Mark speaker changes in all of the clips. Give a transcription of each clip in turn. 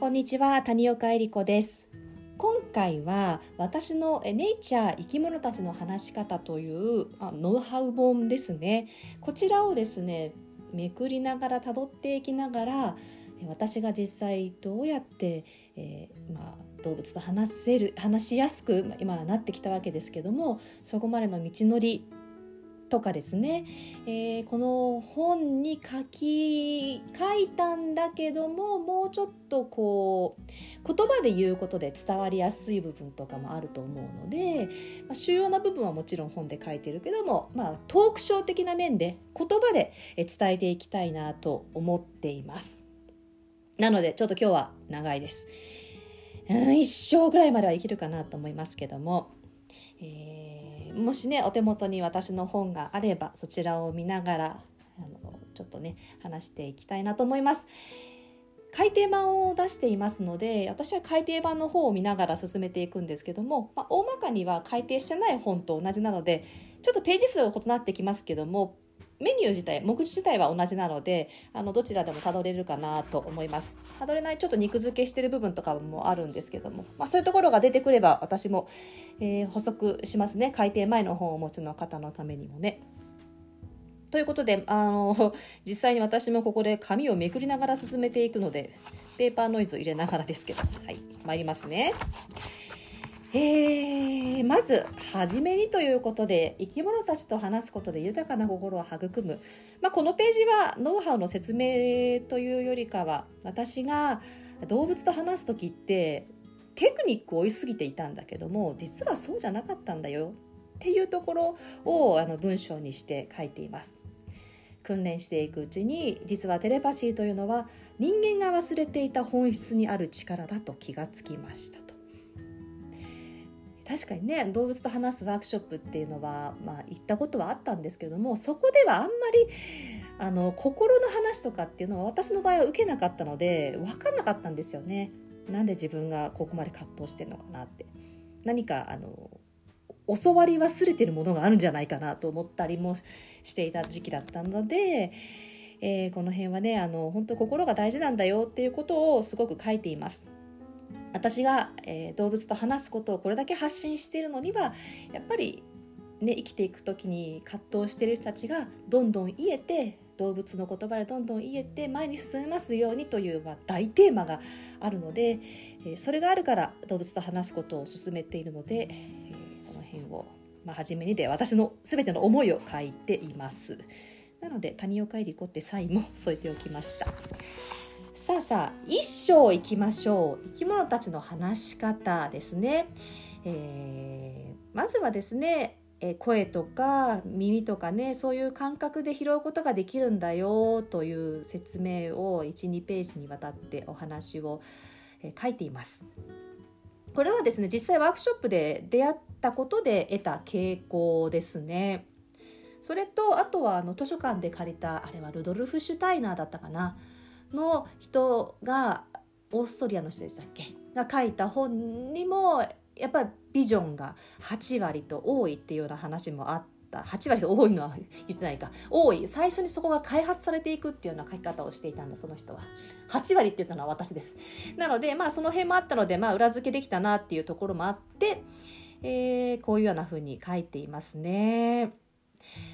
Speaker 1: こんにちは谷岡恵理子です。今回は私のネイチャー生き物たちの話し方というノウハウ本ですね。こちらをですねめくりながら辿っていきながら私が実際どうやって、えー、まあ、動物と話せる話しやすく今はなってきたわけですけどもそこまでの道のりとかですね、えー、この本に書き書いたんだけどももうちょっとこう言葉で言うことで伝わりやすい部分とかもあると思うので、まあ、主要な部分はもちろん本で書いてるけども、まあ、トークショー的な面で言葉で伝えていきたいなと思っています。なのでちょっと今日は長いです。うん一生ぐらいまでは生きるかなと思いますけども、えーもしねお手元に私の本があればそちらを見ながらあのちょっとね話していきたいなと思います。改訂版を出していますので私は改訂版の方を見ながら進めていくんですけども、まあ、大まかには改訂してない本と同じなのでちょっとページ数は異なってきますけどもメニュー自体目次自体は同じなのであのどちらでもたどれるかなと思います。たどれないちょっと肉付けしてる部分とかもあるんですけども、まあ、そういうところが出てくれば私も、えー、補足しますね。改訂前の本をお持ちの方のためにもね。ということであの 実際に私もここで紙をめくりながら進めていくのでペーパーノイズを入れながらですけど。はい。参りますね。えー、まず初めにということで生き物たちと話すことで豊かな心を育む、まあ、このページはノウハウの説明というよりかは私が動物と話す時ってテクニックを追いすぎていたんだけども実はそうじゃなかったんだよ。っていうところをあの文章にして書いています。訓練していくうちに実はテレパシーというのは人間が忘れていた本質にある力だと気がつきました確かにね動物と話すワークショップっていうのは、まあ、行ったことはあったんですけどもそこではあんまりあの心の話とかっていうのは私の場合は受けなかったので分かんなかったんですよね。なんで自分がここまで葛藤してるのかなって何かあの教わり忘れてるものがあるんじゃないかなと思ったりもしていた時期だったので、えー、この辺はねあの本当心が大事なんだよっていうことをすごく書いています。私が、えー、動物と話すことをこれだけ発信しているのにはやっぱり、ね、生きていく時に葛藤している人たちがどんどん癒えて動物の言葉でどんどん癒えて前に進めますようにという、まあ、大テーマがあるので、えー、それがあるから動物と話すことを進めているので、えー、この辺を、まあ、初めにで私の全ての思いを書いています。なので谷岡恵理子ってサインも添えておきました。さあさあ一章いきましょう生き物たちの話し方ですね、えー、まずはですね声とか耳とかねそういう感覚で拾うことができるんだよという説明を12ページにわたってお話を書いています。これはですね実際ワークショップで出会ったことで得た傾向ですね。それとあとはあの図書館で借りたあれはルドルフ・シュタイナーだったかなの人がオーストリアの人でしたっけ？が書いた本にもやっぱりビジョンが8割と多いっていうような話もあった。8割と多いのは言ってないか。多い。最初にそこが開発されていくっていうような書き方をしていたんだその人は。8割って言ったのは私です。なのでまあその辺もあったのでまあ裏付けできたなっていうところもあって、えー、こういうような風に書いていますね。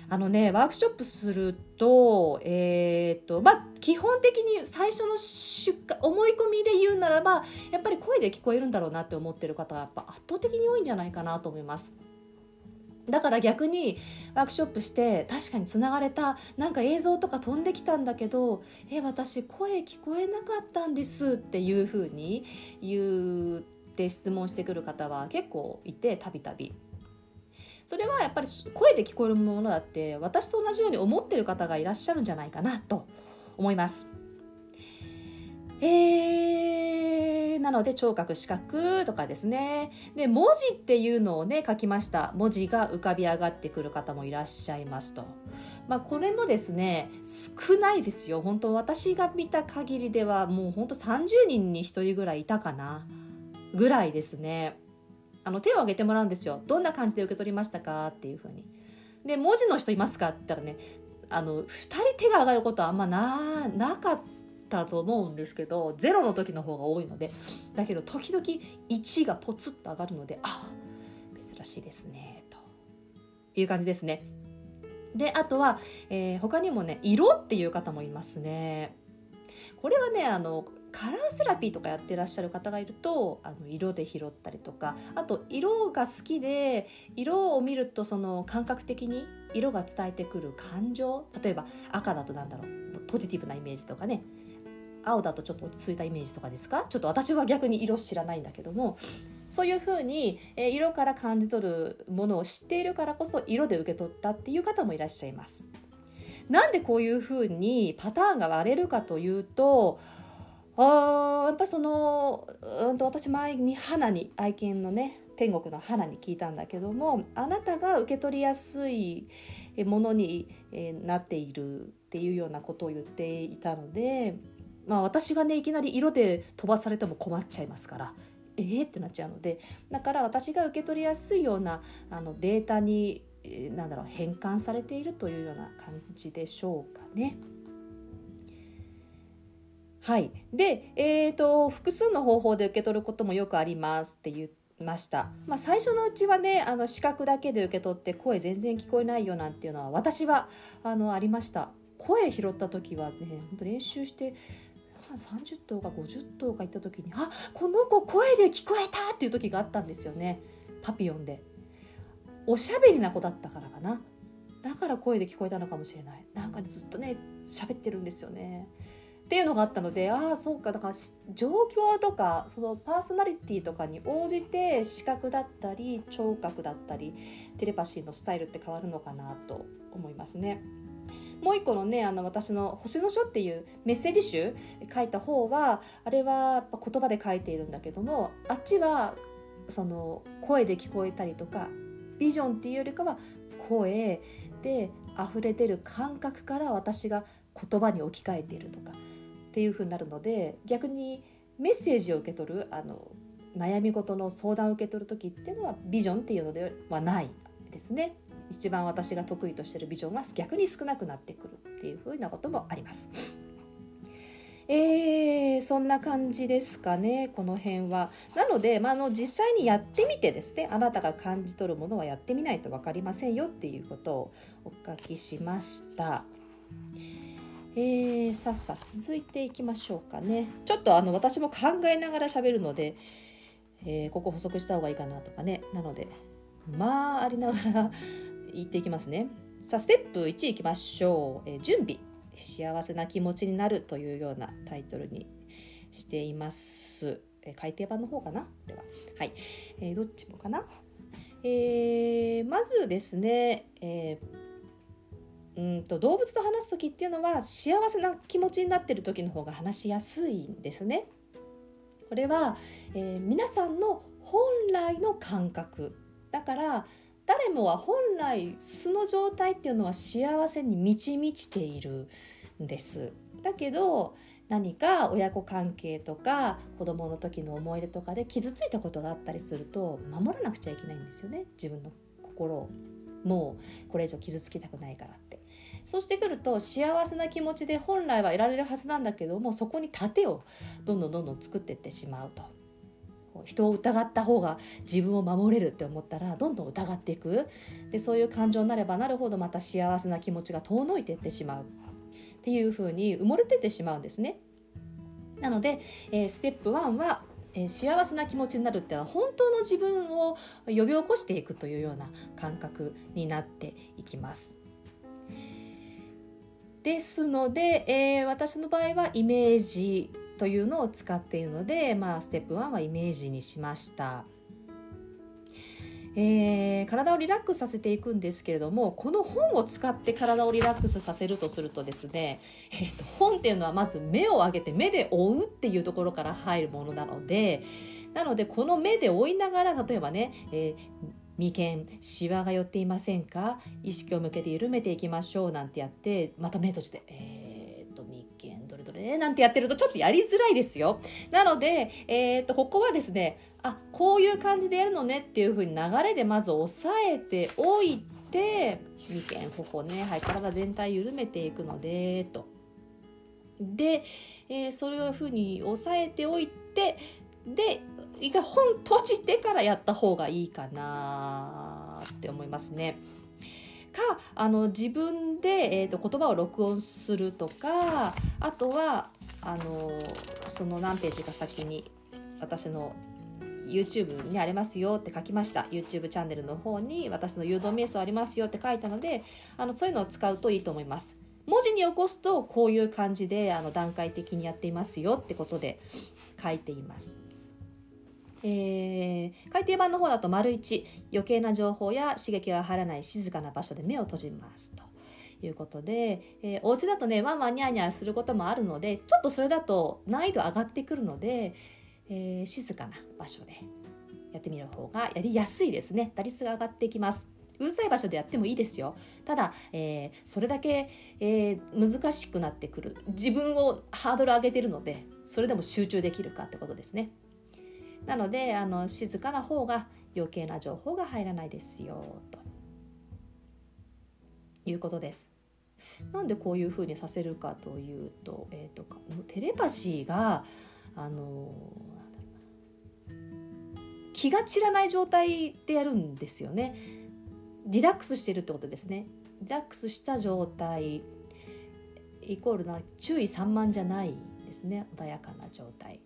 Speaker 1: あのねワークショップするとえー、っとまあ基本的に最初の出荷思い込みで言うならばやっぱり声で聞こえるんだろうなって思ってる方はやっぱ圧倒的に多いんじゃないかなと思います。だから逆にワークショップして確かにつながれたなんか映像とか飛んできたんだけど「え私声聞こえなかったんです」っていうふうに言って質問してくる方は結構いてたびたび。それはやっぱり声で聞こえるものだって私と同じように思ってる方がいらっしゃるんじゃないかなと思います。えー、なので聴覚視覚とかですね。で文字っていうのをね書きました。文字が浮かび上がってくる方もいらっしゃいますと。まあこれもですね少ないですよ。本当私が見た限りではもう本当30人に1人ぐらいいたかなぐらいですね。あの手を挙げてもらうんですよどんな感じで受け取りましたかっていうふうにで文字の人いますかって言ったらねあの2人手が上がることはあんまななかったと思うんですけど0の時の方が多いのでだけど時々1がポツッと上がるのであ珍しいですねという感じですね。であとは、えー、他にもね色っていう方もいますね。これはねあのカラーセラピーとかやってらっしゃる方がいるとあの色で拾ったりとかあと色が好きで色を見るとその感覚的に色が伝えてくる感情例えば赤だとなんだろうポジティブなイメージとかね青だとちょっと落ち着いたイメージとかですか？ちょっと私は逆に色知らないんだけどもそういうふうに色から感じ取るものを知っているからこそ色で受け取ったっていう方もいらっしゃいます。なんでこういうふうにパターンが割れるかというとあやっぱそのうんと私前に花に愛犬のね天国の花に聞いたんだけどもあなたが受け取りやすいものになっているっていうようなことを言っていたので、まあ、私がねいきなり色で飛ばされても困っちゃいますからえー、ってなっちゃうのでだから私が受け取りやすいようなあのデータになんだろう変換されているというような感じでしょうかね。はい、で、えーと、複数の方法で受け取ることもよくありますって言いました、まあ、最初のうちはねあの視覚だけで受け取って声全然聞こえないよなんていうのは私はあのありました。声拾った時はね本当練習して30頭か50頭か行った時にあこの子声で聞こえたっていう時があったんですよね。パピヨンで。おしゃべりな子だったからかな。だから声で聞こえたのかもしれない。なんか、ね、ずっとね喋ってるんですよね。っていうのがあったのでああそうかだから状況とかそのパーソナリティとかに応じて視覚だったり聴覚だったりテレパシーのスタイルって変わるのかなと思いますね。もう一個のねあの私の「星の書」っていうメッセージ集書いた方はあれは言葉で書いているんだけどもあっちはその声で聞こえたりとかビジョンっていうよりかは声で溢れ出る感覚から私が言葉に置き換えているとかっていうふうになるので逆にメッセージを受け取るあの悩み事の相談を受け取る時っていうのはビジョンっていうのではないですね。一番私が得意としてるビジョンは逆に少なくなってくるっていうふうなこともあります。えー、そんな感じですかねこの辺は。なので、まあ、の実際にやってみてですねあなたが感じ取るものはやってみないと分かりませんよっていうことをお書きしました。えー、さっさ続いていきましょうかね。ちょっとあの私も考えながら喋るので、えー、ここ補足した方がいいかなとかね。なのでまあありながら言っていきますね。さあステップ1いきましょう、えー、準備。幸せな気持ちになるというようなタイトルにしています、え、改訂版の方かな？では。はい、え、どっちもかな？えー、まずですね、えーうんと動物と話す時っていうのは幸せな気持ちになってる時の方が話しやすいんですね。これは、えー、皆さんの本来の感覚だから誰もは本来素の状態っていうのは幸せに満ち満ちているんです。だけど何か親子関係とか子供の時の思い出とかで傷ついたことがあったりすると守らなくちゃいけないんですよね自分の心を。もうこれ以上傷つきたくないからってそうしてくると幸せな気持ちで本来は得られるはずなんだけどもそこに盾をどんどんどんどん作っていってしまうと。人を疑った方が自分を守れるって思ったらどんどん疑っていくでそういう感情になればなるほどまた幸せな気持ちが遠のいていってしまうっていうふうに埋もれてってしまうんですね。なので、えー、ステップ1はえ幸せな気持ちになるってのは本当の自分を呼び起こしていくというような感覚になっていきます。ですので、えー、私の場合はイメージというのを使っているので、まあ、ステップ1はイメージにしました。えー、体をリラックスさせていくんですけれどもこの本を使って体をリラックスさせるとするとですね、えーと、本っていうのはまず目を上げて目で追うっていうところから入るものなのでなのでこの目で追いながら例えばね、えー眉間シワが寄っていませんか？意識を向けて緩めていきましょう。なんてやってまた目閉じて、えー、っと眉間どれどれ？なんてやってるとちょっとやりづらいですよ。なので、えー、っとここはですねあこういう感じでやるのねっていう風に流れでまず押さえておいて眉間頬ね、はい、体全体緩めていくのでと。で、えー、それをふうに押さえておいてで一回本閉じてからやった方がいいかなって思いますね。かあの自分で、えーと、言葉を録音するとかあとはあのその何ページか先に私の YouTube にありますよって書きました。YouTube チャンネルの方に私の誘導瞑想ありますよって書いたのであのそういうのを使うといいと思います。文字に起こすとこういう感じであの段階的にやっていますよってことで書いています。えー、改訂版の方だと丸1余計な情報や刺激が入らない静かな場所で目を閉じますということで、えー、お家だとねワンワンニャーニャーすることもあるのでちょっとそれだと難易度上がってくるので、えー、静かな場所でやってみる方がやりやすいですね。打率が上がってきます。うるさい場所でやってもいいですよ。ただ、えー、それだけ、えー、難しくなってくる。自分をハードル上げてるのでそれでも集中できるかってことですね。なのであの静かな方が余計な情報が入らないですよということです。なんでこういうふうにさせるかというと,、えーと、テレパシーがあの気が散らない状態でやるんですよね。リラックスしてるってことですね。リラックスした状態イコールな注意散漫じゃないですね穏やかな状態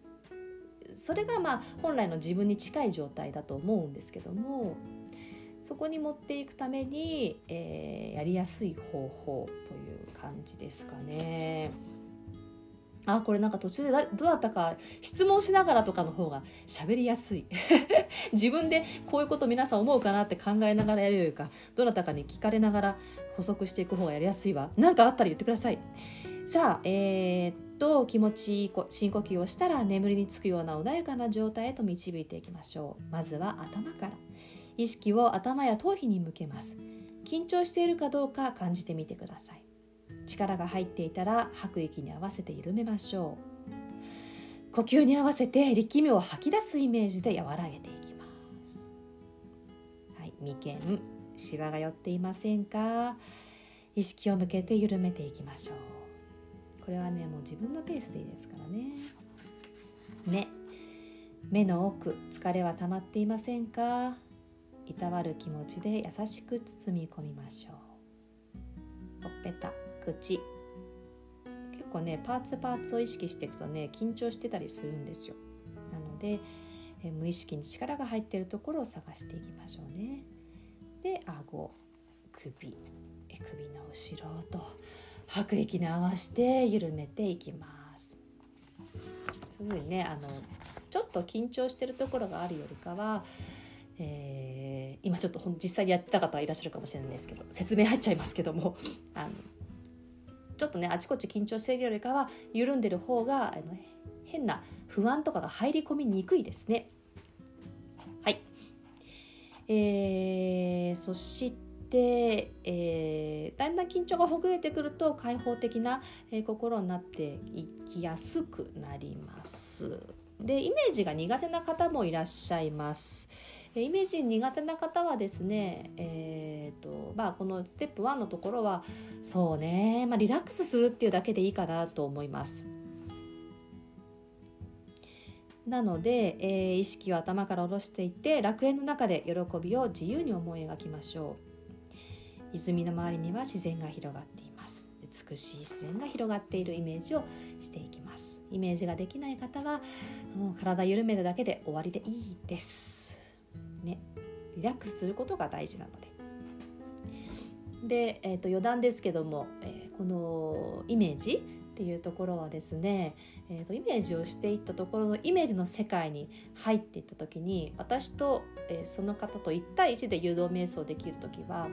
Speaker 1: それがまあ本来の自分に近い状態だと思うんですけどもそこに持っていくために、えー、やりやすい方法という感じですかね。あこれなんか途中でどうだったか質問しながらとかの方が喋りやすい。自分でこういうこと皆さん思うかなって考えながらやるよりかどなたかに聞かれながら補足していく方がやりやすいわ。何かあったら言ってください。さあえー、っと気持ちいい深呼吸をしたら眠りにつくような穏やかな状態へと導いていきましょう。まずは頭から。意識を頭や頭皮に向けます。緊張しているかどうか感じてみてください。力が入っていたら吐く息に合わせて緩めましょう呼吸に合わせて力みを吐き出すイメージで和らげていきます。はい。眉間シワが寄っていませんか？意識を向けて緩めていきましょう。これはねもう自分のペースでいいですからね。目目の奥疲れは溜まっていませんか？いたわる気持ちで優しく包み込みましょう。ほっぺた口。結構ねパーツパーツを意識していくとね緊張してたりするんですよ。なのでえ無意識に力が入ってるところを探していきましょうね。で顎。首。え首の後ろと。吐く息に合わせて緩めていきますこういうふうにねあのちょっと緊張してるところがあるよりかは、えー、今ちょっと実際にやってた方はいらっしゃるかもしれないですけど説明入っちゃいますけどもあのちょっとねあちこち緊張してるよりかは緩んでる方があの変な不安とかが入り込みにくいですね。はい、えー、そしてで、えー、だんだん緊張がほぐれてくると開放的な、えー、心になっていきやすくなります。でイメージが苦手な方もいらっしゃいます。イメージ苦手な方はですね、えーとまあ、このステップ1のところはそうね、まあ、リラックスするっていうだけでいいかなと思います。なので、えー、意識を頭から下ろしていって楽園の中で喜びを自由に思い描きましょう。泉の周りには自然が広がっています。美しい自然が広がっているイメージをしていきます。イメージができない方はもう体緩めただけで終わりでいいです。ね。リラックスすることが大事なので。で、えーと、余談ですけども、えー、このイメージっていうところはですね、えーと、イメージをしていったところのイメージの世界に入っていった時に私と、えー、その方と1対1で誘導瞑想できる時は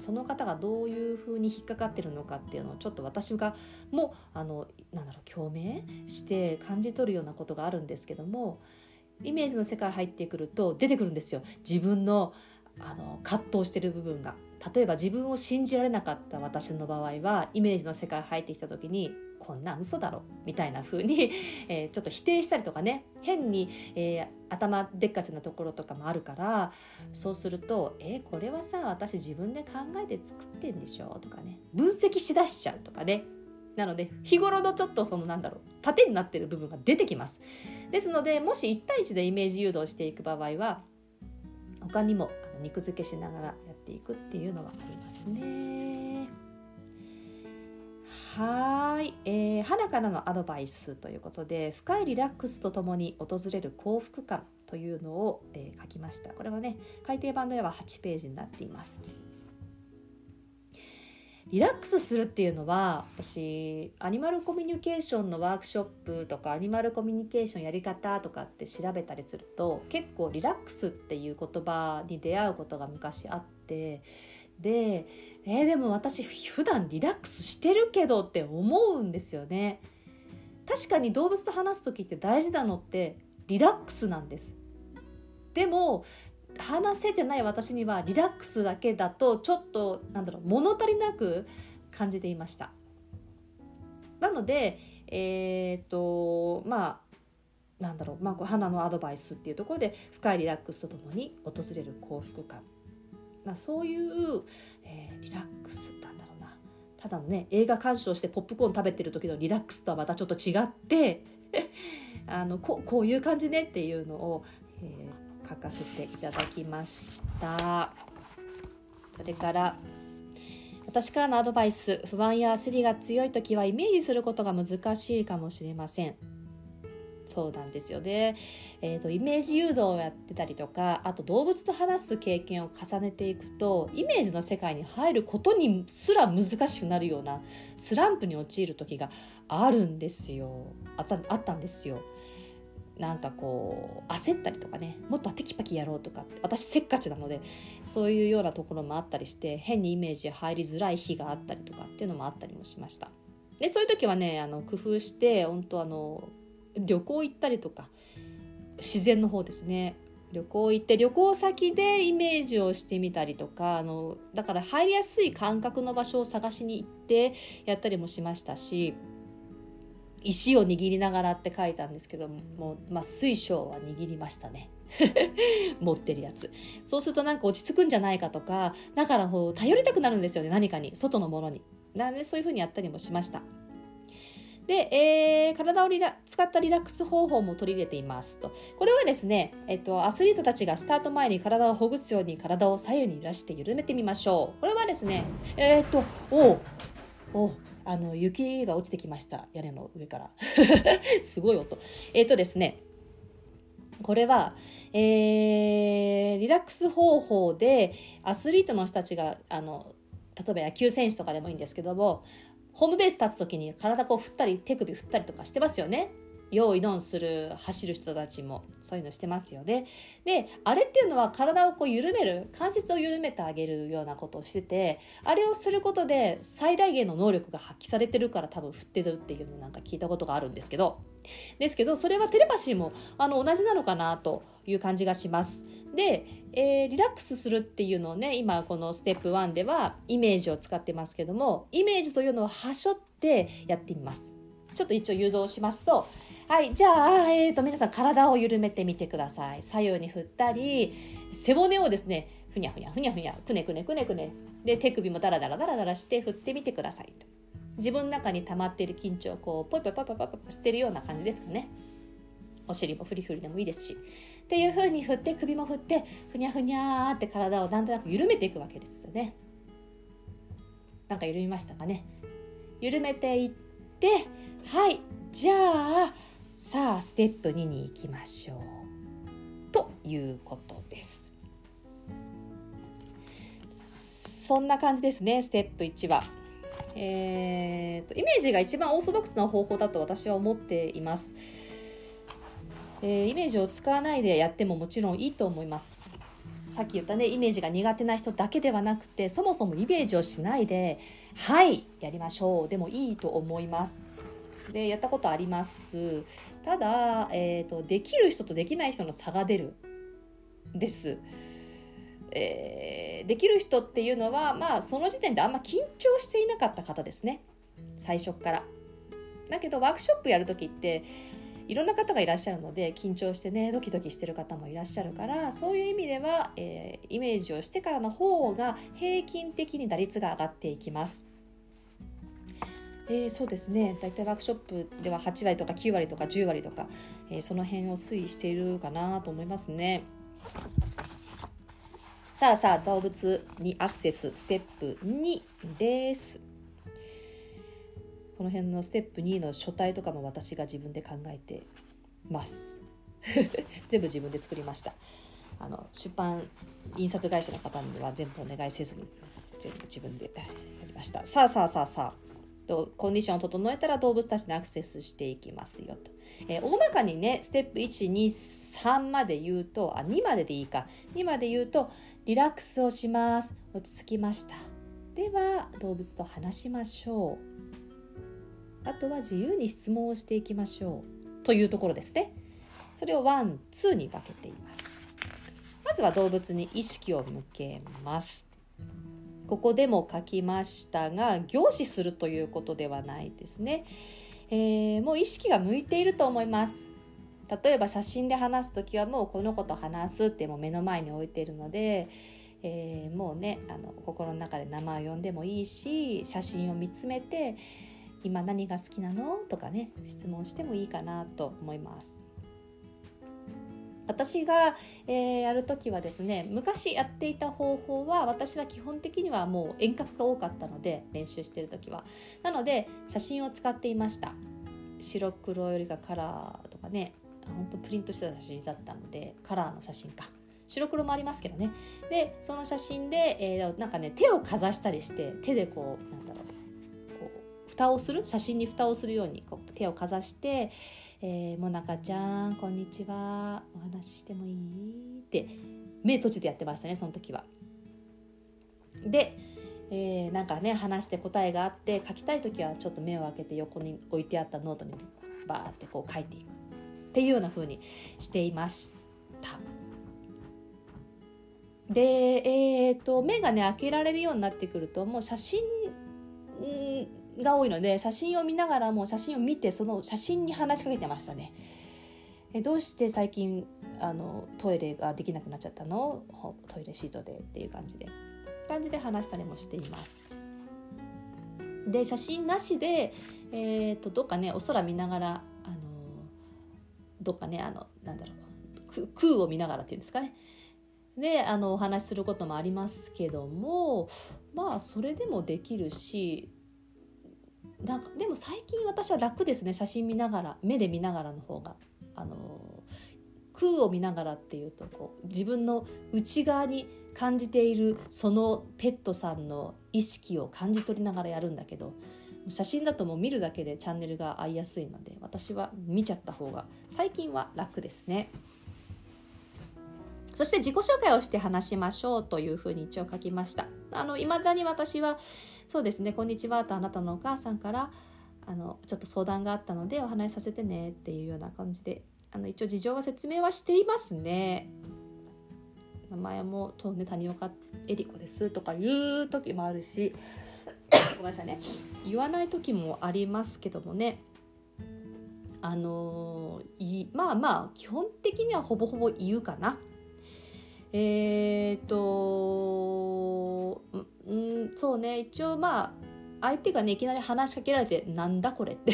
Speaker 1: その方がどういうふうに引っかかってるのかっていうのをちょっと私がもあのなんだろう共鳴して感じ取るようなことがあるんですけどもイメージの世界入ってくると出てくるんですよ。自分のあの葛藤してる部分が。例えば自分を信じられなかった私の場合はイメージの世界入ってきた時にこんな嘘だろみたいな風に、えー、ちょっと否定したりとかね。変に、えー、頭でっかちなところとかもあるからそうすると「えー、これはさ私自分で考えて作ってんでしょ」とかね。分析しだしちゃうとかね。なので日頃のちょっとそのなんだろう縦になってる部分が出てきます。ですのでもし1対1でイメージ誘導していく場合は他にも肉付けしながらやっていくっていうのはありますね。はい、えー、花からのアドバイスということで深いリラックスとともに訪れる幸福感というのを、えー、書きました。これはね改訂版では8ページになっています。リラックスするっていうのは私アニマルコミュニケーションのワークショップとかアニマルコミュニケーションやり方とかって調べたりすると結構リラックスっていう言葉に出会うことが昔あってで、えー、でも私普段リラックスしてるけどって思うんですよね。確かに動物と話す時って大事なのってリラックスなんです。でも話せてない私にはリラックスだけだとちょっとなんだろう物足りなく感じていましたなのでえっ、とまあなんだろう、まあ、花のアドバイスっていうところで深いリラックスとともに訪れる幸福感、まあ、そういう、えー、リラックスなんだろうな。ただのね映画鑑賞してポップコーン食べてる時のリラックスとはまたちょっと違って あのここういう感じねっていうのを、えー書かせていただきました。それから私からのアドバイス。不安や焦りが強い時はイメージすることが難しいかもしれません。そうなんですよ。ね、えーと、イメージ誘導をやってたりとかあと動物と話す経験を重ねていくとイメージの世界に入ることにすら難しくなるようなスランプに陥る時があるんですよ。あったあったんですよ。なんかこう焦ったりとかねもっとテキパキやろうとか私せっかちなのでそういうようなところもあったりして変にイメージ入りづらい日があったりとかっていうのもあったりもしました。でそういう時はねあの工夫して本当あの旅行行ったりとか自然の方ですね。旅行行って旅行先でイメージをしてみたりとかあのだから入りやすい感覚の場所を探しに行ってやったりもしましたし石を握りながらって書いたんですけども、まあ、水晶は握りましたね。持ってるやつ。そうするとなんか落ち着くんじゃないかとかだからこう頼りたくなるんですよね何かに。外のものに。なのでそういうふうにやったりもしました。で、えー、体をリラ使ったリラックス方法も取り入れていますと。これはですね、えっと、アスリートたちがスタート前に体をほぐすように体を左右に揺らして緩めてみましょう。これはですね、えー、っと、おおあの雪が落ちてきました屋根の上から すごい音えっ、とですねこれは、えー、リラックス方法でアスリートの人たちがあの例えば野球選手とかでもいいんですけどもホームベース立つ時に体こう振ったり手首振ったりとかしてますよね。用意ドンする走る人たちもそういうのしてますよね。であれっていうのは体をこう緩める関節を緩めてあげるようなことをしててあれをすることで最大限の能力が発揮されてるから多分振ってるっていうのなんか聞いたことがあるんですけどですけどそれはテレパシーもあの同じなのかなという感じがします。で、えー、リラックスするっていうのをね今このステップ1ではイメージを使ってますけどもイメージというのをはしょってやってみます。ちょっと一応誘導しますとはい、じゃあ、えーと、皆さん体を緩めてみてください。左右に振ったり、背骨をですね、ふにゃふにゃふにゃふにゃ、くねくねくねくね。で、手首もダラダラダラダラして振ってみてください。自分の中に溜まっている緊張をこう、ポイポイポイポイポイポイ捨てるような感じですかね。お尻もフリフリでもいいですし。っていう風に振って、首も振って、ふにゃふにゃーって体をだんだん緩めていくわけですよね。なんか緩みましたかね。緩めていって、はい、じゃあ、さあステップ2に行きましょう。ということです。そんな感じですねステップ1は。えーと、イメージが一番オーソドックスな方法だと私は思っています、えー、イメージを使わないでやってももちろんいいと思います。さっき言ったねイメージが苦手な人だけではなくてそもそもイメージをしないではいやりましょう。でもいいと思います。でやったことあります。ただ、えーと、できる人とできない人の差が出るです、えー、できる人っていうのはまあその時点であんま緊張していなかった方ですね。最初から。だけどワークショップやる時っていろんな方がいらっしゃるので緊張してねドキドキしてる方もいらっしゃるからそういう意味では、えー、イメージをしてからの方が平均的に打率が上がっていきます。えー、そうですね大体ワークショップでは8割とか9割とか10割とか、えー、その辺を推移しているかなと思いますね。さあさあ動物にアクセスステップ2です。この辺のステップ2の書体とかも私が自分で考えてます。全部自分で作りました。あの出版印刷会社の方には全部お願いせずに全部自分でやりました。さあさあさあさあ。とコンディションを整えたら動物たちにアクセスしていきますよと。えー、大まかにね、ステップ1、2、3まで言うと、あ、2まででいいか。2まで言うと、リラックスをします。落ち着きました。では、動物と話しましょう。あとは自由に質問をしていきましょう。というところですね。それを one、two に分けています。まずは動物に意識を向けます。ここでも書きましたが凝視するということではないですね、えー、もう意識が向いていると思います。例えば写真で話す時はもうこの子と話すってもう目の前に置いているので、えー、もうねあの心の中で名前を呼んでもいいし写真を見つめて今何が好きなの？とかね質問してもいいかなと思います。私が、えー、やる時はですね昔やっていた方法は私は基本的にはもう遠隔が多かったので練習してる時は。なので写真を使っていました。白黒よりがカラーとかね本当プリントした写真だったのでカラーの写真か。白黒もありますけどね。でその写真で、えー、なんかね手をかざしたりして手でこうなんだろうこう蓋をする？写真に蓋をするようにこう手をかざしてえー、もなかちゃんこんにちはお話ししてもいい?」って目閉じてやってましたねその時は。で、えー、なんかね話して答えがあって書きたい時はちょっと目を開けて横に置いてあったノートにバーってこう書いていくっていうような風にしていました。で、えーと、と目がね開けられるようになってくるともう写真が多いので写真を見ながらも写真を見てその写真に話しかけてましたね。えどうして最近あのトイレができなくなっちゃったの？トイレシートでっていう感じで感じで話したりもしています。で写真なしで、えーと、どっかねお空見ながら、あのどっかねあのなんだろう空を見ながらっていうんですかねであのお話しすることもありますけどもまあそれでもできるしなんかでも最近私は楽ですね写真見ながら目で見ながらの方が。あの空を見ながらっていうとこう自分の内側に感じているそのペットさんの意識を感じ取りながらやるんだけど写真だともう見るだけでチャンネルが合いやすいので私は見ちゃった方が最近は楽ですね。そして自己紹介をして話しましょうというふうに一応書きました。あの未だに私はそうですね、こんにちはとあなたのお母さんからあのちょっと相談があったのでお話しさせてねっていうような感じであの一応事情は説明はしていますね。名前もとね谷岡恵里子ですとか言う時もあるし ごめんなさいね言わない時もありますけどもねあのいまあまあ基本的にはほぼほぼ言うかな。えっ、ー、とうんそうね一応まあ相手がねいきなり話しかけられてなんだこれって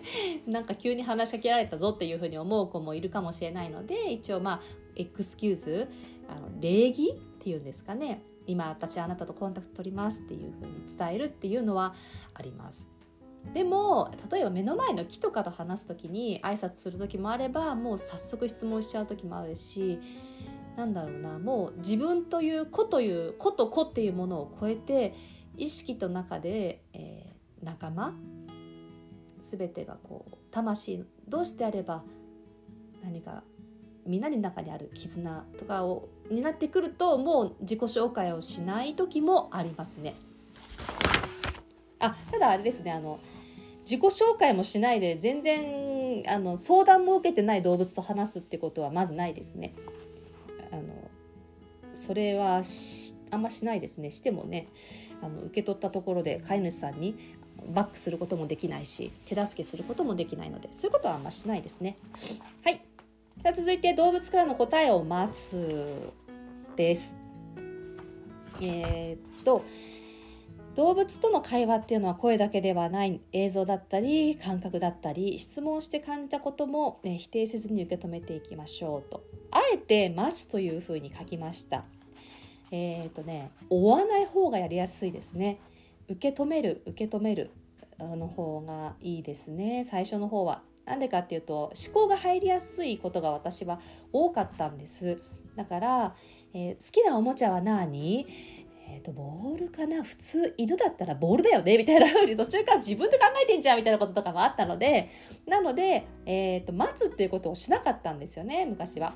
Speaker 1: なんか急に話しかけられたぞっていうふうに思う子もいるかもしれないので一応まあエクスキューズあの礼儀っていうんですかね今私あなたとコンタクト取りますっていうふうに伝えるっていうのはあります。でも例えば目の前の木とかと話す時に挨拶する時もあればもう早速質問しちゃう時もあるしなんだろうなもう自分という子という子と子っていうものを超えて意識と中で、えー、仲間全てがこう魂どうしてあれば何かみんなに中にある絆とかをになってくるともう自己紹介をしない時もありますね。あただあれですねあの自己紹介もしないで全然あの相談も受けてない動物と話すってことはまずないですね。それはあんましないですねしてもねあの受け取ったところで飼い主さんにバックすることもできないし手助けすることもできないのでそういうことはあんましないですね。はいさあ続いて動物からの答えを待つです。えー、っと動物との会話っていうのは声だけではない映像だったり感覚だったり質問して感じたことも、ね、否定せずに受け止めていきましょうとあえて「待つ」というふうに書きました。えっ、ー、とね追わない方がやりやすいですね。受け止める受け止めるの方がいいですね。最初の方は。なんでかっていうと思考が入りやすいことが私は多かったんです。だから、えー、好きなおもちゃは何？えーと、ボールかな？普通犬だったらボールだよね？みたいな風に途中から自分で考えてんじゃんみたいなこととかもあったので。なので、えーと、待つっていうことをしなかったんですよね昔は。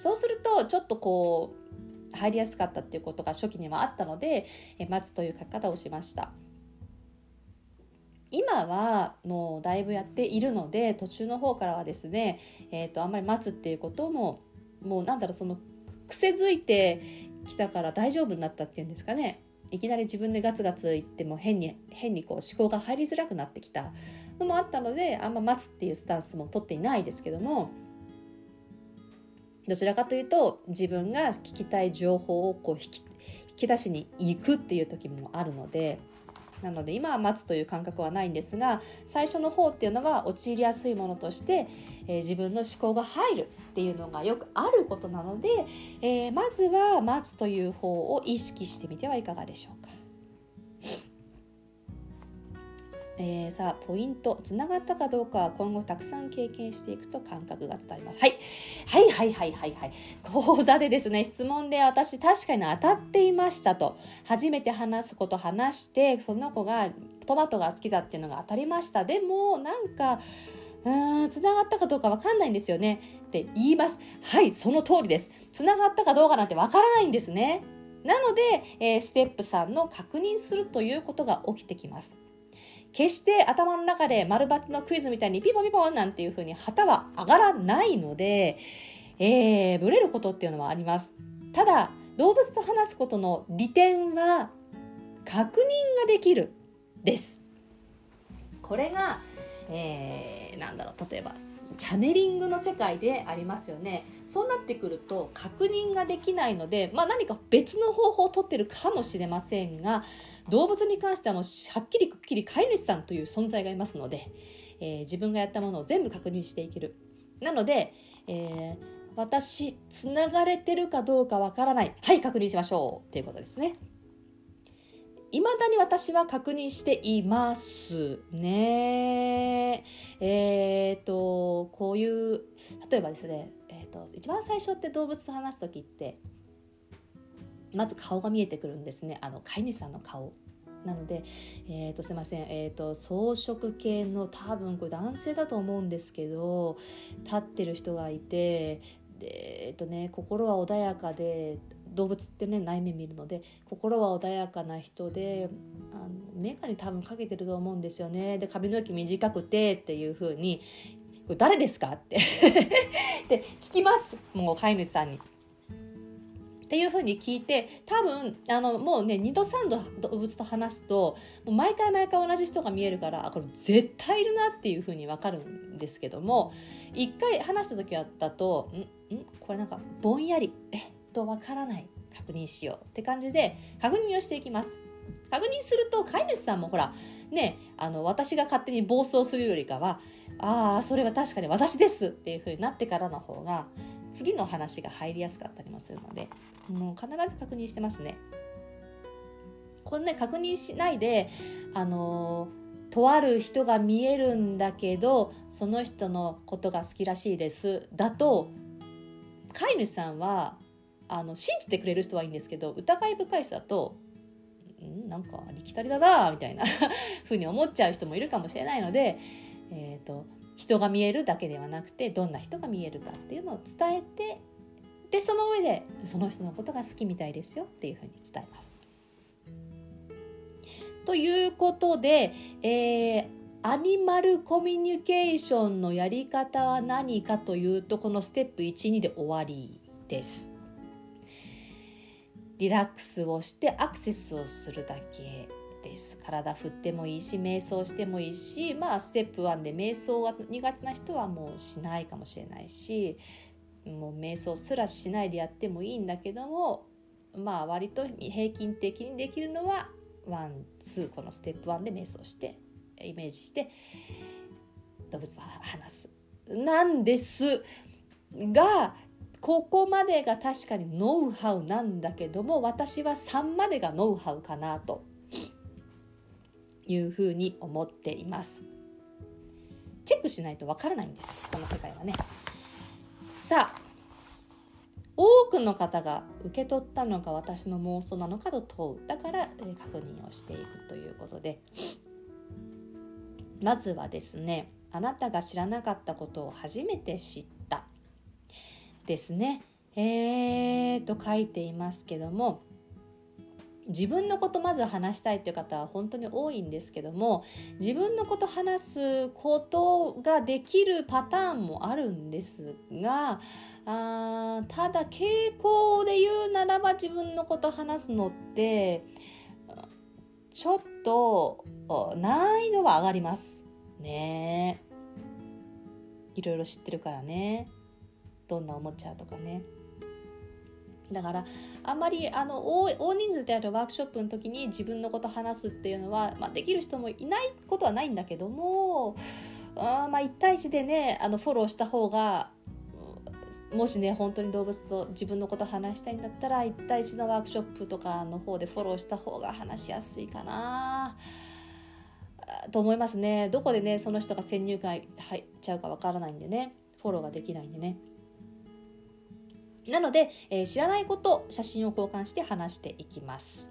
Speaker 1: そうするとちょっとこう入りやすかったっていうことが初期にはあったので、え待つという書き方をしました。今はもうだいぶやっているので途中の方からはですね、えーと、あんまり待つっていうことももうなんだろうその癖づいて来たから大丈夫になったっていうんですかねいきなり自分でガツガツ言っても変に変にこう思考が入りづらくなってきたのもあったのであんま待つっていうスタンスも取っていないですけどもどちらかというと自分が聞きたい情報をこう引き引き出しに行くっていう時もあるのでなので今は待つという感覚はないんですが最初の方っていうのは陥りやすいものとして、えー、自分の思考が入るっていうのがよくあることなので、えー、まずは待つという方を意識してみてはいかがでしょうか。えー、さあポイントつながったかどうかは今後たくさん経験していくと感覚が伝わります、はい、はいはいはいはいはい。講座でですね質問で私確かに当たっていましたと。初めて話すこと話してその子がトマトが好きだっていうのが当たりました。でもなんかうんつながったかどうかわかんないんですよね。って言います。はいその通りです。つながったかどうかなんてわからないんですね。なので、えー、ステップ3の確認するということが起きてきます。決して頭の中で丸抜のクイズみたいにピポピポなんていう風に旗は上がらないので、えー、ブレることっていうのはあります。ただ、動物と話すことの利点は確認ができるです。これが、えー、なんだろう、例えばチャネリングの世界でありますよねそうなってくると確認ができないので、まあ、何か別の方法をとってるかもしれませんが動物に関してはもうはっきりくっきり飼い主さんという存在がいますので、えー、自分がやったものを全部確認していける。なので、えー、私つながれてるかどうかわからない。はい確認しましょう。っていうことですね。いまだに私は確認していますね。えっ、ー、と、こういう、例えばですね、えっ、ー、と、一番最初って動物と話す時って、まず顔が見えてくるんですね。あの、飼い主さんの顔。なので、え、ー、と、すいません。えっ、と、草食系の多分これ男性だと思うんですけど、立ってる人がいて、で、えっ、とね、心は穏やかで、動物ってね内面見るので心は穏やかな人であの眼鏡多分かけてると思うんですよねで髪の毛短くてっていう風に「これ誰ですか?」って で聞きますもう飼い主さんに。っていうふうに聞いて多分あのもうね2度3度動物と話すともう毎回毎回同じ人が見えるからこれ絶対いるなっていうふうに分かるんですけども一回話した時だと「んんこれなんかぼんやりえっとわからない確認しようって感じで確認をしていきます。確認すると飼い主さんもほらねあの私が勝手に暴走するよりかはああそれは確かに私ですっていう風になってからの方が次の話が入りやすかったりもするのでもう必ず確認してますね。これね確認しないであのとある人が見えるんだけどその人のことが好きらしいですだと飼い主さんはあの信じてくれる人はいいんですけど疑い深い人だとんなんかありきたりだなみたいなふうに思っちゃう人もいるかもしれないので、えーと、人が見えるだけではなくてどんな人が見えるかっていうのを伝えてでその上でその人のことが好きみたいですよっていうふうに伝えます。ということで、えー、アニマルコミュニケーションのやり方は何かというとこのステップ12で終わりです。リラックスをしてアクセスをするだけです。体振ってもいいし瞑想してもいいしまあステップ1で瞑想が苦手な人はもうしないかもしれないしもう瞑想すらしないでやってもいいんだけどもまあ割と平均的にできるのはワンツーこのステップ1で瞑想してイメージして動物と話す。なんです。がここまでが確かにノウハウなんだけども私は3までがノウハウかなと。いうふうに思っています。チェックしないとわからないんです。この世界はね。さあ多くの方が受け取ったのか私の妄想なのかと問う。だから、え確認をしていくということで。まずはですねあなたが知らなかったことを初めて知ったですね。えーと書いていますけども自分のことまず話したいという方は本当に多いんですけども自分のこと話すことができるパターンもあるんですがあただ傾向で言うならば自分のこと話すのってちょっと難易度は上がりますね。いろいろ知ってるからね。どんなおもちゃとかね。だからあんまりあの大人数であるワークショップの時に自分のこと話すっていうのは、まあ、できる人もいないことはないんだけどもあまあ1対1でねあのフォローした方がもしね本当に動物と自分のこと話したいんだったら1対1のワークショップとかの方でフォローした方が話しやすいかなと思いますね。どこでねその人が先入観入っちゃうかわからないんでねフォローができないんでね。なので、えー、知らないこと写真を交換して話していきます。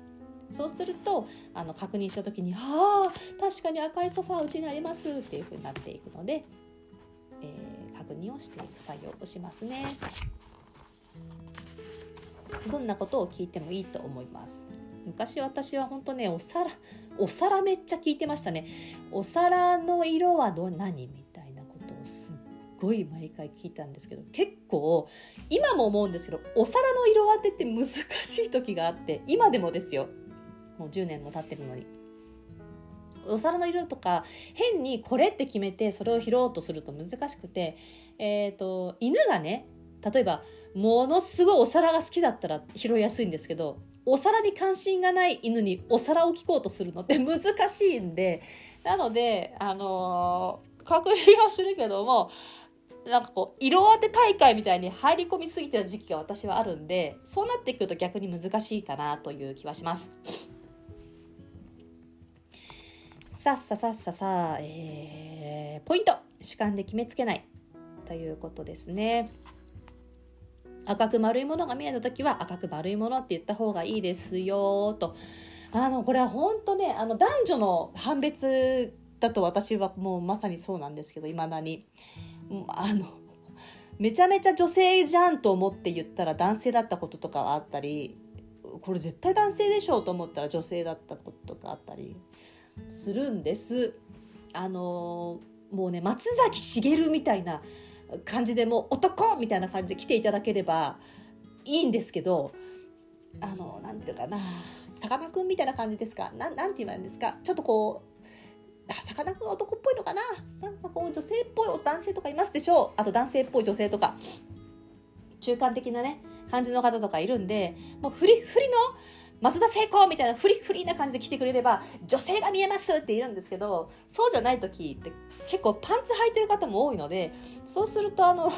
Speaker 1: そうするとあの確認した時に「ああ確かに赤いソファーうちにあります」っていうふうになっていくので、えー、確認をしていく作業をしますね。どんなことを聞いてもいいと思います？昔私は本当ねお皿お皿めっちゃ聞いてましたね。お皿の色はど何？みたいなことをすごい毎回聞いたんですけど結構今も思うんですけどお皿の色当てって難しい時があって今でもですよ。もう10年も経ってるのに。お皿の色とか変にこれって決めてそれを拾おうとすると難しくて、えーと、犬がね例えばものすごいお皿が好きだったら拾いやすいんですけどお皿に関心がない犬にお皿を聞こうとするのって 難しいんでなのであのー、確認はするけどもなんかこう色当て大会みたいに入り込みすぎてた時期が私はあるんでそうなってくると逆に難しいかなという気はします。さっささっささ、えー、ポイント主観で決めつけないということですね。赤く丸いものが見えた時は赤く丸いものって言った方がいいですよと。あのこれは本当ねあの男女の判別だと私はもうまさにそうなんですけどいまだに。あのめちゃめちゃ女性じゃんと思って言ったら男性だったこととかはあったりこれ絶対男性でしょうと思ったら女性だったこととかあったりするんです。あのもうね松崎しげるみたいな感じでもう男みたいな感じで来ていただければいいんですけどあのなんていうかなさかなクンみたいな感じですか？ななんて言えばいいんですか？ちょっとこうさかなクン男っぽいのかな？なんかこう女性っぽい男性とかいますでしょう。あと男性っぽい女性とか。中間的なね感じの方とかいるんでもうフリフリの松田聖子みたいなフリフリな感じで来てくれれば女性が見えますって言うんですけどそうじゃない時って結構パンツ履いてる方も多いのでそうするとあの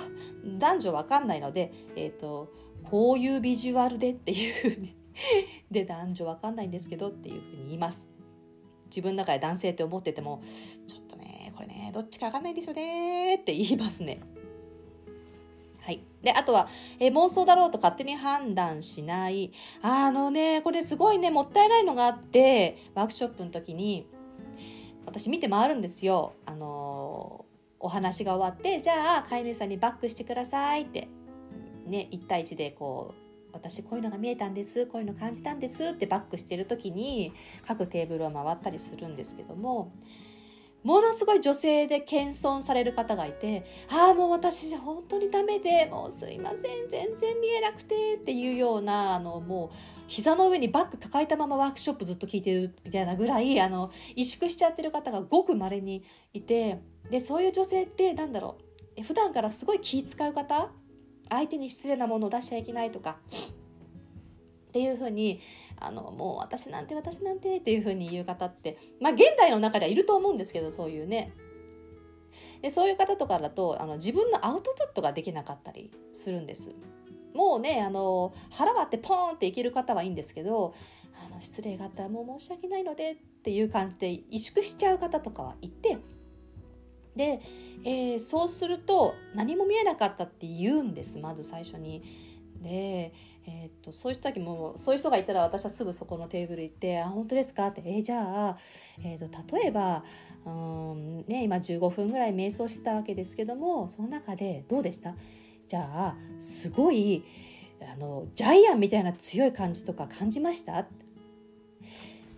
Speaker 1: 男女わかんないので、えっ、ー、とこういうビジュアルでっていうふうに。で男女わかんないんですけどっていうふうに言います。自分の中で男性って思っててもちょっとねこれねどっちか分かんないですよねって言いますね。はい。で、あとは、え妄想だろうと勝手に判断しない。あのね、これすごいね、もったいないのがあって、ワークショップの時に、私見て回るんですよ。あのお話が終わって、じゃあ、飼い主さんにバックしてくださいって、ね、1対1でこう、私こういうのが見えたんですこういうの感じたんですってバックしてる時に各テーブルを回ったりするんですけどもものすごい女性で謙遜される方がいて「ああもう私本当にダメでもうすいません全然見えなくて」っていうようなあのもう膝の上にバッグ抱えたままワークショップずっと聞いてるみたいなぐらいあの萎縮しちゃってる方がごく稀にいてでそういう女性ってなんだろう普段からすごい気使う方相手に失礼なものを出しちゃいけないとかっていうふうにあのもう私なんて私なんてっていうふうに言う方ってまあ現代の中ではいると思うんですけどそういうね。でそういう方とかだとあの自分のアウトプットができなかったりするんです。もうねあの腹割ってポーンっていける方はいいんですけどあの失礼があったらもう申し訳ないのでっていう感じで萎縮しちゃう方とかはいてで、えー、そうすると何も見えなかったって言うんですまず最初に。で、えー、っとそういう時もそういう人がいたら私はすぐそこのテーブル行って「あ本当ですか?」って「えー、じゃあ、えー、と例えばうんね今15分ぐらい瞑想したわけですけどもその中でどうでした？じゃあすごいあのジャイアンみたいな強い感じとか感じました？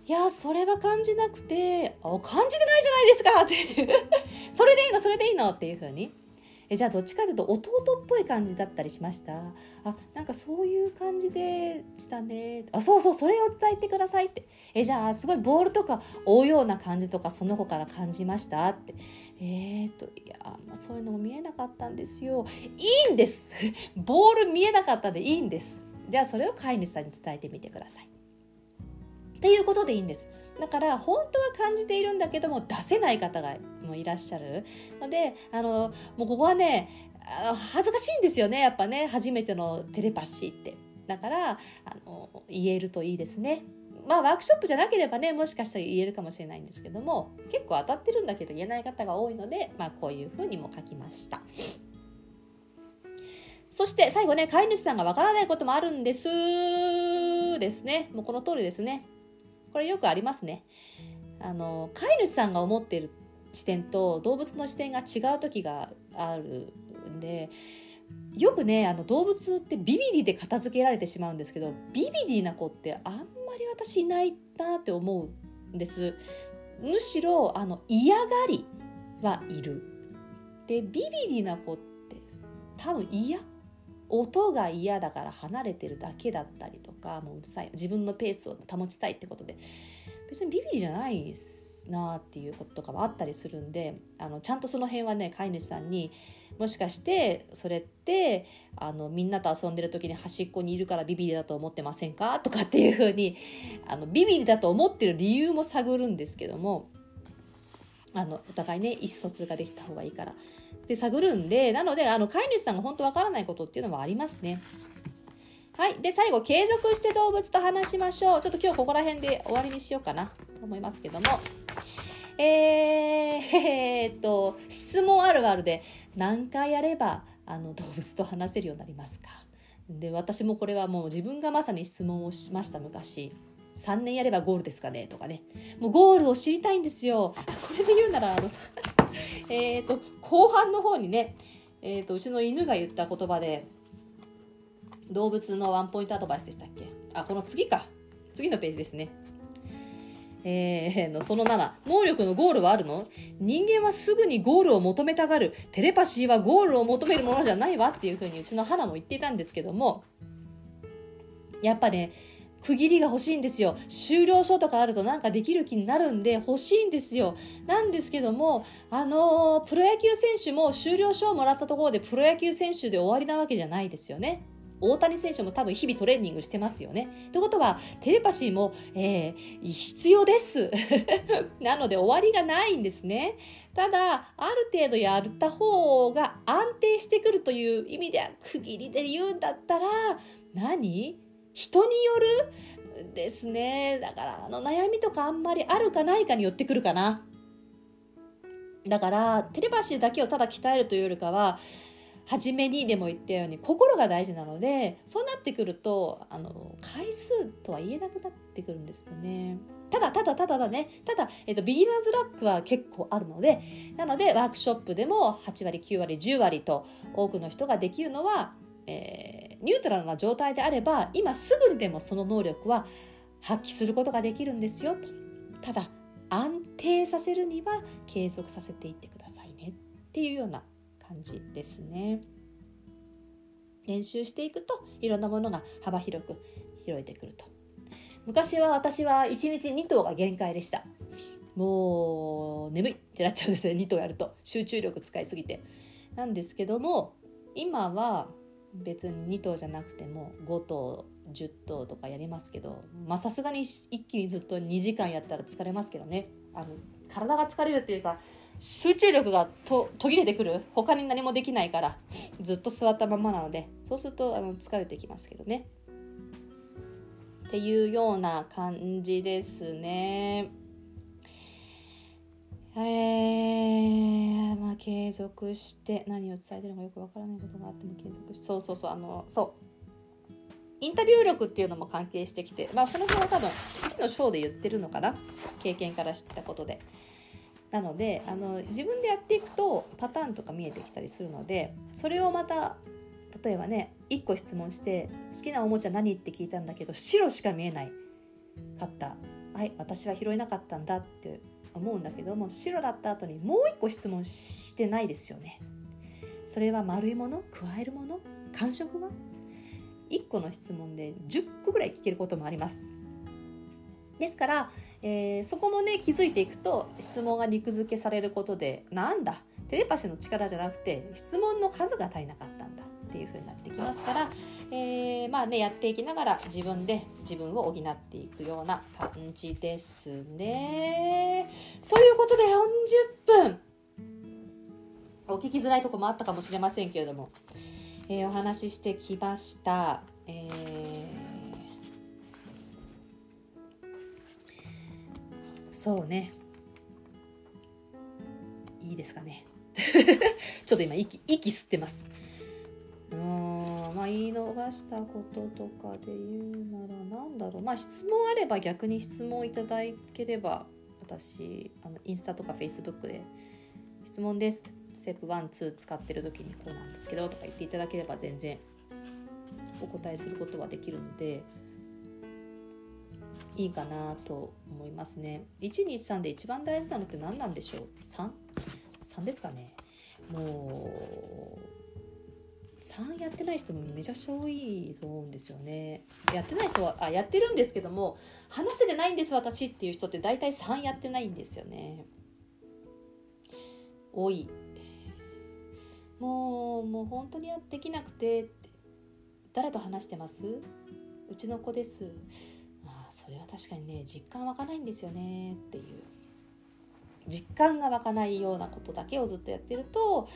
Speaker 1: いやそれは感じなくて「感じてないじゃないですか」って。それでいいのそれでいいのっていうふうに。えじゃあどっちかというと弟っぽい感じだったりしました？あなんかそういう感じでしたねあそうそうそれを伝えてくださいって。えじゃあすごいボールとか追うような感じとかその子から感じましたって。えー、っといや、まあ、そういうのも見えなかったんですよ。いいんです！ボール見えなかったでいいんです。じゃあそれを飼い主さんに伝えてみてください。っていうことでいいんです。だから本当は感じているんだけども出せない方がもいらっしゃる。のであのもうここはね恥ずかしいんですよね。やっぱね初めてのテレパシーって。だからあの言えるといいですね。まあワークショップじゃなければねもしかしたら言えるかもしれないんですけども結構当たってるんだけど言えない方が多いので、まあ、こういうふうにも書きました。そして最後ね飼い主さんがわからないこともあるんですですね。もうこの通りですね。これよくありますね。あの飼い主さんが思っている視点と動物の視点が違う時があるんでよくねあの動物ってビビリで片付けられてしまうんですけどビビリな子ってあんまり私いないなって思うんです。むしろあの嫌がりはいる。でビビリな子って多分嫌音が嫌だから離れてるだけだったりとかもううるさい自分のペースを保ちたいってことで。別にビビりじゃないなっていうこととかもあったりするんであのちゃんとその辺はね飼い主さんにもしかしてそれってあのみんなと遊んでる時に端っこにいるからビビりだと思ってませんか？とかっていうふうにあのビビりだと思ってる理由も探るんですけどもあのお互いね意思疎通ができた方がいいから。で探るんで、なので、あの、飼い主さんが本当わからないことっていうのもありますね。はい。で、最後、継続して動物と話しましょう。ちょっと今日ここら辺で終わりにしようかなと思いますけども。えー、えー、っと、質問あるあるで、何回やれば、あの、動物と話せるようになりますか？で、私もこれはもう自分がまさに質問をしました、昔。3年やればゴールですかね？とかね。もうゴールを知りたいんですよ。これで言うなら、あの、えっと、後半の方にね、えっ、ー、と、うちの犬が言った言葉で、動物のワンポイントアドバイスでしたっけ？あ、この次か。次のページですね。えー、のその7、能力のゴールはあるの？人間はすぐにゴールを求めたがる。テレパシーはゴールを求めるものじゃないわっていうふうにうちの花も言っていたんですけども、やっぱね、区切りが欲しいんですよ。終了書とかあるとなんかできる気になるんで欲しいんですよ。なんですけども、あのー、プロ野球選手も終了書をもらったところでプロ野球選手で終わりなわけじゃないですよね。大谷選手も多分日々トレーニングしてますよね。ってことは、テレパシーも、えー、必要です。なので終わりがないんですね。ただ、ある程度やった方が安定してくるという意味では区切りで言うんだったら、何？人による？ですね。だから、あの、悩みとかあんまりあるかないかによってくるかな。だから、テレパシーだけをただ鍛えるというよりかは、初めにでも言ったように心が大事なのでそうなってくるとあの回数とは言えなくなってくるんですよね。ただただただだねただ、えっと、ビギナーズラックは結構あるのでなのでワークショップでも8割9割10割と多くの人ができるのは、えーニュートラルな状態であれば今すぐにでもその能力は発揮することができるんですよと。ただ安定させるには継続させていってくださいね。っていうような感じですね。練習していくといろんなものが幅広く広いてくると。昔は私は1日2頭が限界でした。もう眠いってなっちゃうんですね。2頭やると。集中力使いすぎて。なんですけども今は別に2頭じゃなくても5頭10頭とかやりますけどまあさすがに一気にずっと2時間やったら疲れますけどね。あの体が疲れるっていうか集中力がと途切れてくる。他に何もできないからずっと座ったままなのでそうするとあの疲れてきますけどね。っていうような感じですね。えー、まあ継続して何を伝えてるのかよくわからないことがあっても継続してそうそうそうあのそうインタビュー力っていうのも関係してきてまあこの辺は多分次の章で言ってるのかな？経験から知ったことで。なのであの自分でやっていくとパターンとか見えてきたりするのでそれをまた例えばね1個質問して「好きなおもちゃ何?」って聞いたんだけど白しか見えないかった「はい私は拾えなかったんだ」って思うんだけども白だった後にもう1個質問してないですよね。それは丸いもの？加えるもの？感触は？1個の質問で10個ぐらい聞けることもあります。ですから、えー、そこもね気づいていくと質問が肉付けされることでなんだ？テレパシーの力じゃなくて質問の数が足りなかったんだっていう風になってきますから、えー、まあねやっていきながら自分で自分を補っていくような感じですね。ということで40分。お聞きづらいとこもあったかもしれませんけれども、えー、お話ししてきました。えーそうね。いいですかね。ちょっと今息息吸ってます。うんまあ言い逃したこととかで言うなら何だろう。まあ質問あれば逆に質問いただければ私あのインスタとかフェイスブックで「質問です」ステップ12使ってる時にこうなんですけどとか言っていただければ全然お答えすることはできるのでいいかなと思いますね。123で一番大事なのって何なんでしょう？3?3 ですかね。もう3やってない人もめちゃくちゃ多いと思うんですよね。やってない人はあやってるんですけども話せてないんです私っていう人って大体3やってないんですよね。多い。もうもう本当にできなくて誰と話してます？うちの子です。あそれは確かにね実感湧かないんですよねっていう。実感が湧かないようなことだけをずっとやってると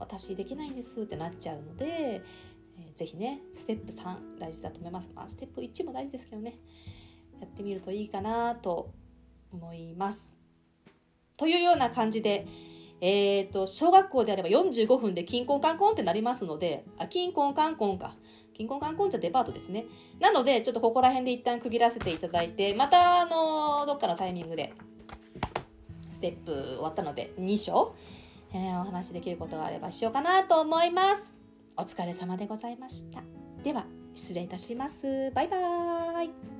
Speaker 1: 私できないんですってなっちゃうので、えー、ぜひねステップ3大事だと思います。まあステップ1も大事ですけどね。やってみるといいかなと思います。というような感じでえーと、小学校であれば45分でキンコンカンコンってなりますのであキンコンカンコンか。キンコンカンコンじゃデパートですね。なので、ちょっとここら辺で一旦区切らせていただいて、また、あの、どっかのタイミングで、ステップ終わったので、2章、えー、お話できることがあればしようかなと思います。お疲れ様でございました。では、失礼いたします。バイバーイ。